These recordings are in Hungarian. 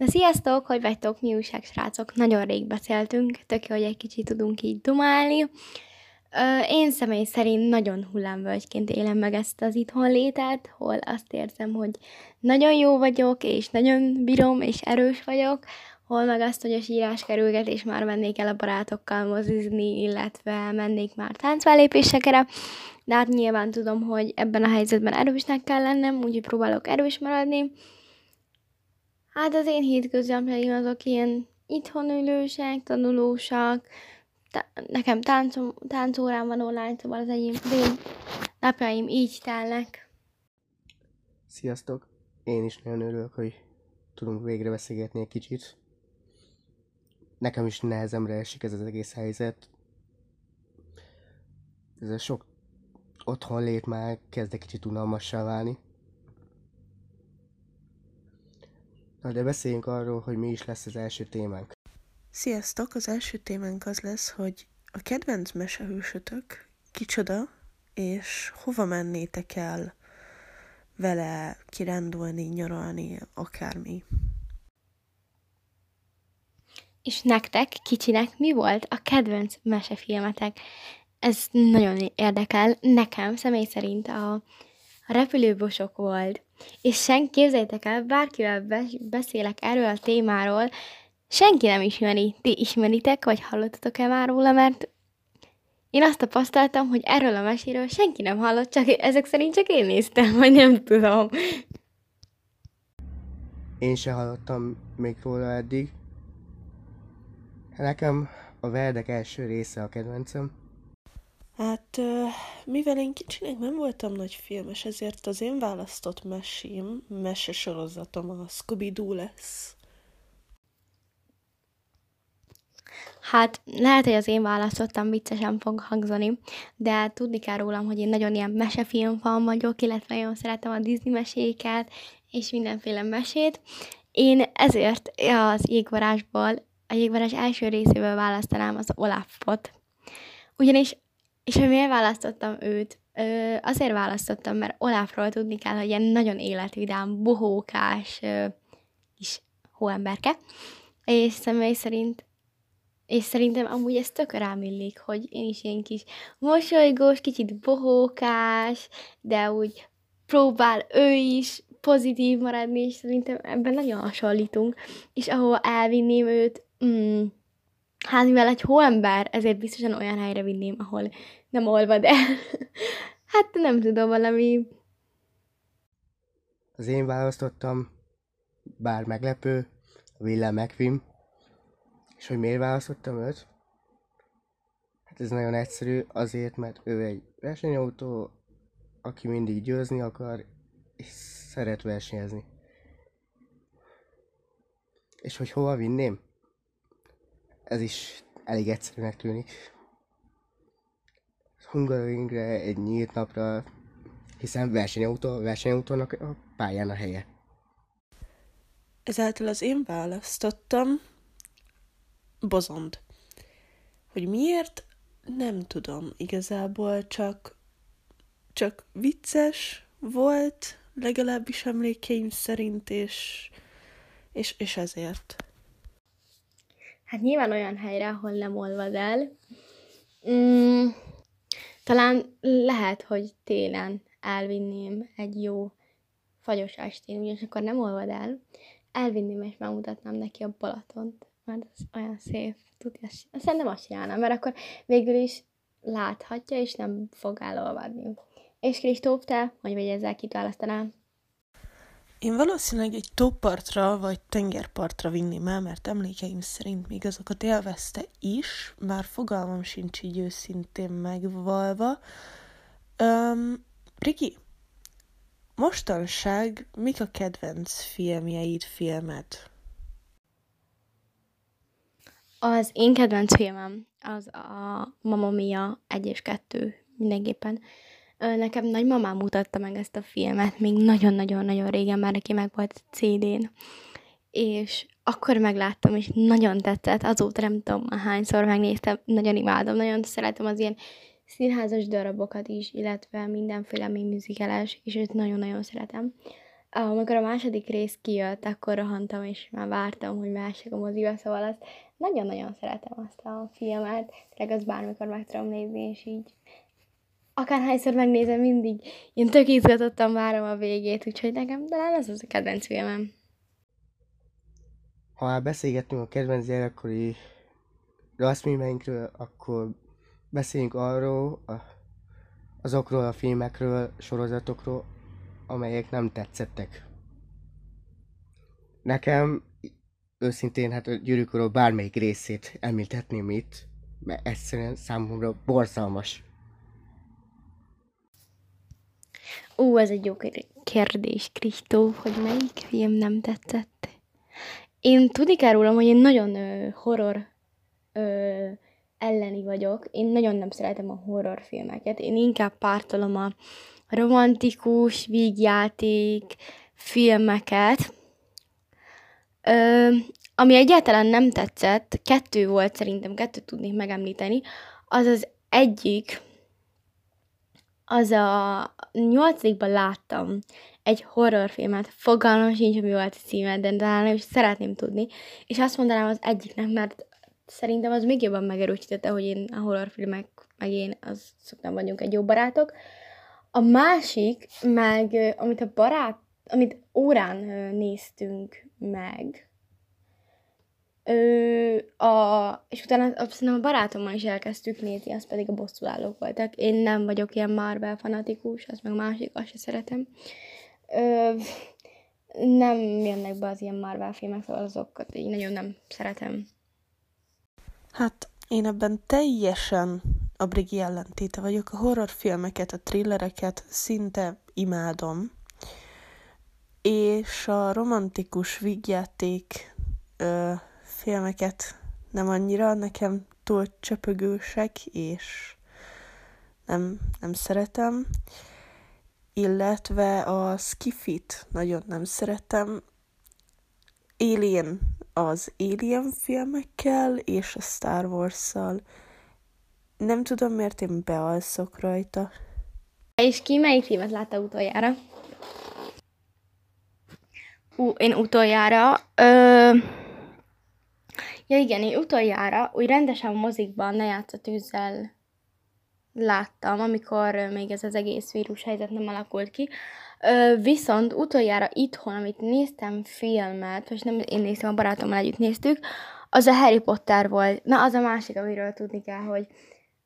Na sziasztok, hogy vagytok, mi újság, srácok? Nagyon rég beszéltünk, tök jó, hogy egy kicsit tudunk így dumálni. Én személy szerint nagyon hullámvölgyként élem meg ezt az itthon létet, hol azt érzem, hogy nagyon jó vagyok, és nagyon bírom, és erős vagyok, hol meg azt, hogy a sírás kerülget, és már mennék el a barátokkal mozizni, illetve mennék már táncfellépésekre, de hát nyilván tudom, hogy ebben a helyzetben erősnek kell lennem, úgyhogy próbálok erős maradni. Hát az én hétköznapjaim azok ilyen itthon ülősek, tanulósak, nekem táncom, táncórám van online, szóval az én napjaim így telnek. Sziasztok! Én is nagyon örülök, hogy tudunk végre beszélgetni egy kicsit. Nekem is nehezemre esik ez az egész helyzet. Ez a sok otthon lét már kezd egy kicsit unalmassá válni. Na de beszéljünk arról, hogy mi is lesz az első témánk. Sziasztok! Az első témánk az lesz, hogy a kedvenc mesehősötök kicsoda, és hova mennétek el vele kirándulni, nyaralni, akármi. És nektek, kicsinek, mi volt a kedvenc mesefilmetek? Ez nagyon érdekel. Nekem személy szerint a, a repülőbosok volt. És sen képzeljétek el, bárkivel beszélek erről a témáról, senki nem ismeri. Ti ismeritek, vagy hallottatok-e már róla, mert én azt tapasztaltam, hogy erről a meséről senki nem hallott, csak ezek szerint csak én néztem, vagy nem tudom. Én se hallottam még róla eddig. Nekem a Verdek első része a kedvencem. Hát, mivel én kicsinek nem voltam nagy filmes, ezért az én választott mesém, mesesorozatom a Scooby-Doo lesz. Hát lehet, hogy az én választottam viccesen fog hangzani, de tudni kell rólam, hogy én nagyon ilyen mesefilm fan vagyok, illetve nagyon szeretem a Disney meséket, és mindenféle mesét. Én ezért az jégvarásból, a jégvarás első részéből választanám az Olafot. Ugyanis, és hogy miért választottam őt? Ö, azért választottam, mert Olafról tudni kell, hogy ilyen nagyon életvidám, bohókás ö, kis hóemberke, és személy szerint és szerintem amúgy ez tök rám illik, hogy én is ilyen kis mosolygós, kicsit bohókás, de úgy próbál ő is pozitív maradni, és szerintem ebben nagyon hasonlítunk. És ahova elvinném őt, mm, hát mivel egy hóember, ezért biztosan olyan helyre vinném, ahol nem olvad el. hát nem tudom, valami... Az én választottam, bár meglepő, Willem McQueen, és hogy miért választottam őt? Hát ez nagyon egyszerű, azért, mert ő egy versenyautó, aki mindig győzni akar, és szeret versenyezni. És hogy hova vinném? Ez is elég egyszerűnek tűnik. Hungaroringre egy nyílt napra, hiszen versenyautó, versenyautónak a pályán a helye. Ezáltal az én választottam, bozond. Hogy miért, nem tudom igazából, csak, csak vicces volt, legalábbis emlékeim szerint, és, és, és ezért. Hát nyilván olyan helyre, ahol nem olvad el. Mm, talán lehet, hogy télen elvinném egy jó fagyos estén, ugyanis akkor nem olvad el. Elvinném és megmutatnám neki a Balatont mert ez olyan szép. Tudja, szerintem azt csinálnám, mert akkor végül is láthatja, és nem fog elolvadni. És Kristóf, te, hogy vagy ezzel kit választanál? Én valószínűleg egy tópartra vagy tengerpartra vinném el, mert emlékeim szerint még azokat élvezte is, már fogalmam sincs így őszintén megvalva. Um, Riki, mostanság mik a kedvenc filmjeid, filmet? Az én kedvenc filmem az a Mamma Mia 1 és 2 mindenképpen. Nekem nagymamám mutatta meg ezt a filmet, még nagyon-nagyon-nagyon régen, már neki meg volt CD-n. És akkor megláttam, és nagyon tetszett, azóta nem tudom hányszor megnéztem, nagyon imádom, nagyon szeretem az ilyen színházas darabokat is, illetve mindenféle még műzikeles, és őt nagyon-nagyon szeretem. amikor a második rész kijött, akkor rohantam, és már vártam, hogy másik a moziba, szóval azt nagyon-nagyon szeretem azt a filmet, tényleg az bármikor meg tudom nézni, és így akárhányszor megnézem, mindig én tök izgatottan várom a végét, úgyhogy nekem talán ez az a kedvenc filmem. Ha már beszélgettünk a kedvenc gyerekkori rajzfilmeinkről, akkor beszéljünk arról, a, azokról a filmekről, sorozatokról, amelyek nem tetszettek. Nekem őszintén hát a gyűrűkorról bármelyik részét említhetném itt, mert egyszerűen számomra borzalmas. Ó, ez egy jó kérdés, Kristó, hogy melyik film nem tetszett. Én tudni kell rólam, hogy én nagyon ö, horror ö, elleni vagyok. Én nagyon nem szeretem a horrorfilmeket. Én inkább pártolom a romantikus, vígjáték filmeket. Ö, ami egyáltalán nem tetszett, kettő volt szerintem, kettőt tudnék megemlíteni. Az az egyik, az a nyolcadikban láttam egy horrorfilmet, fogalmam sincs, mi volt a címe, de talán is szeretném tudni, és azt mondanám az egyiknek, mert szerintem az még jobban megerősítette, hogy én a horrorfilmek, meg én, az szoktam vagyunk egy jó barátok. A másik, meg amit a barát, amit órán néztünk meg, Ö, a, és utána szerintem a barátommal is elkezdtük nézni, az pedig a bosszúállók voltak. Én nem vagyok ilyen Marvel fanatikus, az meg másik, azt se szeretem. Ö, nem jönnek be az ilyen Marvel filmek, szóval azokat így nagyon nem szeretem. Hát én ebben teljesen a Brigi ellentéte vagyok. A horrorfilmeket, a thrillereket szinte imádom. És a romantikus vígjáték ö, filmeket nem annyira, nekem túl csöpögősek, és nem, nem szeretem. Illetve a Skifit nagyon nem szeretem. Alien az Alien filmekkel és a Star Wars-szal. Nem tudom, miért én bealszok rajta. És ki melyik filmet látta utoljára? Ú, én utoljára... Ö... Ja igen, én utoljára úgy rendesen mozikban ne játsz tűzzel láttam, amikor még ez az egész vírus helyzet nem alakult ki. Ö, viszont utoljára itthon, amit néztem filmet, és nem én néztem, a barátommal együtt néztük, az a Harry Potter volt. Na, az a másik, amiről tudni kell, hogy,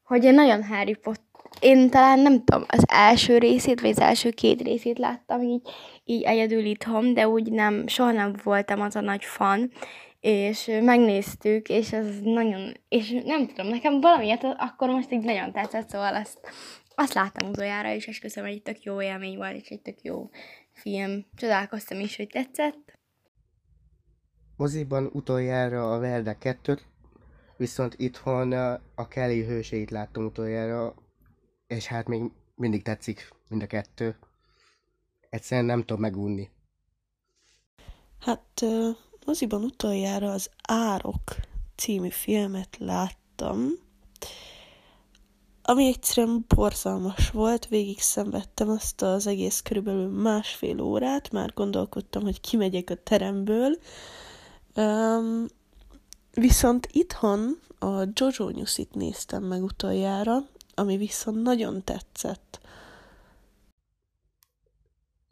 hogy én nagyon Harry Potter, én talán nem tudom, az első részét, vagy az első két részét láttam így, így egyedül itthon, de úgy nem, soha nem voltam az a nagy fan, és megnéztük, és az nagyon, és nem tudom, nekem valamiért akkor most így nagyon tetszett, szóval azt, azt láttam utoljára is, és köszönöm, hogy egy tök jó élmény volt, és egy tök jó film. Csodálkoztam is, hogy tetszett. Moziban utoljára a Verde 2 viszont itthon a Kelly hőseit láttam utoljára, és hát még mindig tetszik mind a kettő. Egyszerűen nem tudom megunni. Hát moziban utoljára az Árok című filmet láttam, ami egyszerűen borzalmas volt, végig szenvedtem azt az egész körülbelül másfél órát, már gondolkodtam, hogy kimegyek a teremből. Um, viszont itthon a Jojo Nyuszit néztem meg utoljára, ami viszont nagyon tetszett.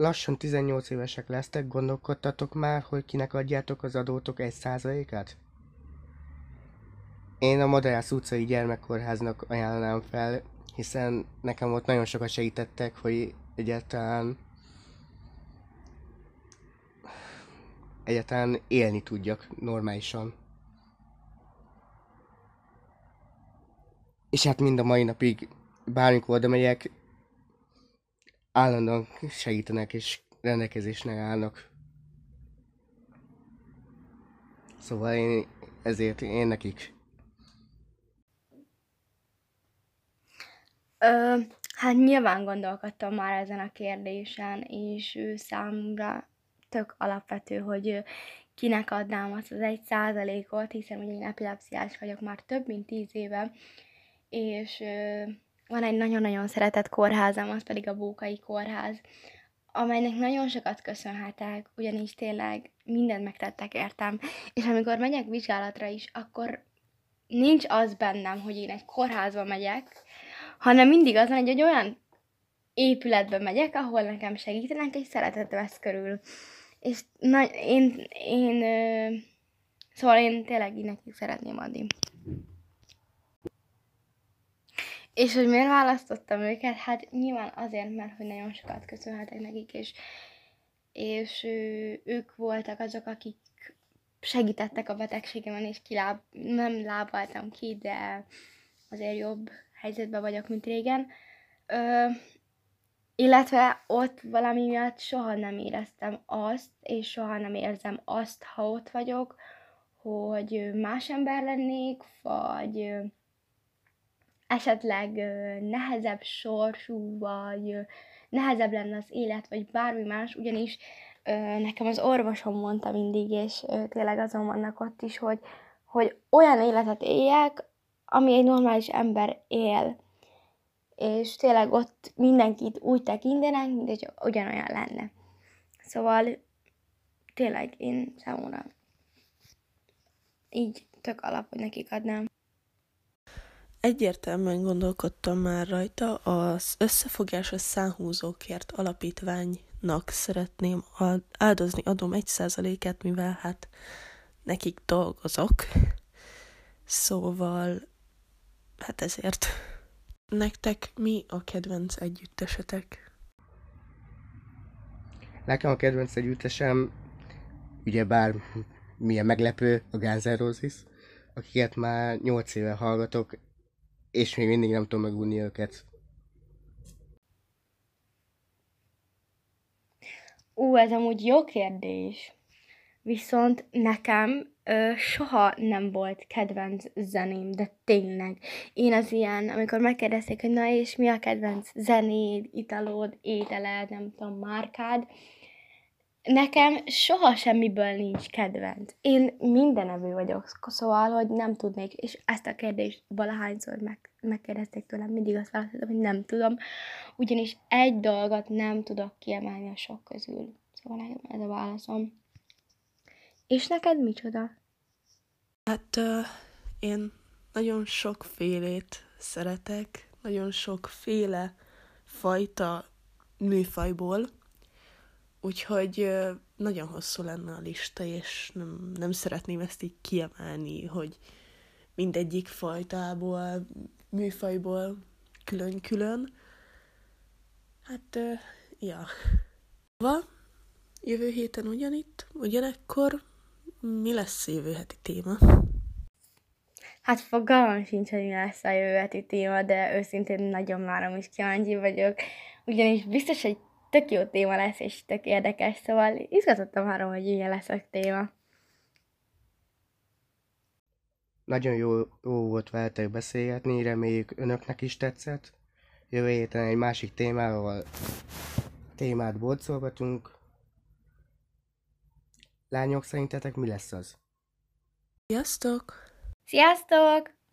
Lassan 18 évesek lesztek, gondolkodtatok már, hogy kinek adjátok az adótok egy százalékát? Én a Madász utcai gyermekkórháznak ajánlanám fel, hiszen nekem ott nagyon sokat segítettek, hogy egyáltalán egyáltalán élni tudjak normálisan. És hát mind a mai napig bármikor oda megyek, állandóan segítenek és rendelkezésnek állnak. Szóval én ezért én nekik. Ö, hát nyilván gondolkodtam már ezen a kérdésen, és ő számomra tök alapvető, hogy kinek adnám azt az egy százalékot, hiszen ugye én epilepsziás vagyok már több mint tíz éve, és van egy nagyon-nagyon szeretett kórházam, az pedig a Bókai Kórház, amelynek nagyon sokat köszönhetek, ugyanis tényleg mindent megtettek értem, és amikor megyek vizsgálatra is, akkor nincs az bennem, hogy én egy kórházba megyek, hanem mindig az van, hogy egy olyan épületbe megyek, ahol nekem segítenek, és szeretet vesz körül. És na, én, én, szóval én tényleg így nekik szeretném adni. És hogy miért választottam őket? Hát nyilván azért, mert hogy nagyon sokat köszönhetek nekik, és, és ők voltak azok, akik segítettek a betegségemen, és kiláb, nem lábaltam ki, de azért jobb helyzetben vagyok, mint régen. Ö, illetve ott valami miatt soha nem éreztem azt, és soha nem érzem azt, ha ott vagyok, hogy más ember lennék, vagy esetleg nehezebb sorsú, vagy nehezebb lenne az élet, vagy bármi más, ugyanis nekem az orvosom mondta mindig, és tényleg azon vannak ott is, hogy, hogy olyan életet éljek, ami egy normális ember él. És tényleg ott mindenkit úgy tekintenek, mint hogy ugyanolyan lenne. Szóval tényleg én számomra így tök alap, hogy nekik adnám. Egyértelműen gondolkodtam már rajta, az összefogásos szánhúzókért alapítványnak szeretném áldozni, adom egy százaléket, mivel hát nekik dolgozok. Szóval, hát ezért. Nektek mi a kedvenc együttesetek? Nekem a kedvenc együttesem, ugyebár milyen meglepő, a Guns N' Roses, akiket már 8 éve hallgatok, és még mindig nem tudom megúni őket. Ú, ez amúgy jó kérdés. Viszont nekem ö, soha nem volt kedvenc zeném, de tényleg. Én az ilyen, amikor megkérdezték, hogy na és mi a kedvenc zenéd, italod, ételed, nem tudom, márkád, Nekem soha semmiből nincs kedvenc. Én mindenevő vagyok, szóval, hogy nem tudnék, és ezt a kérdést valahányszor meg, megkérdezték tőlem, mindig azt válaszoltam, hogy nem tudom, ugyanis egy dolgot nem tudok kiemelni a sok közül. Szóval ez a válaszom. És neked micsoda? Hát uh, én nagyon sokfélét szeretek, nagyon sokféle fajta műfajból, Úgyhogy nagyon hosszú lenne a lista, és nem, nem szeretném ezt így kiemelni, hogy mindegyik fajtából, műfajból külön-külön. Hát, ja. Va, jövő héten ugyanitt, ugyanekkor mi lesz jövő heti téma? Hát fogalmam sincs, hogy mi lesz a jövő heti téma, de őszintén nagyon várom is kíváncsi vagyok, ugyanis biztos, hogy tök jó téma lesz, és tök érdekes, szóval izgatottam arra, hogy milyen lesz a téma. Nagyon jó, jó volt veletek beszélgetni, reméljük önöknek is tetszett. Jövő héten egy másik témával témát bolcolgatunk. Lányok, szerintetek mi lesz az? Sziasztok! Sziasztok!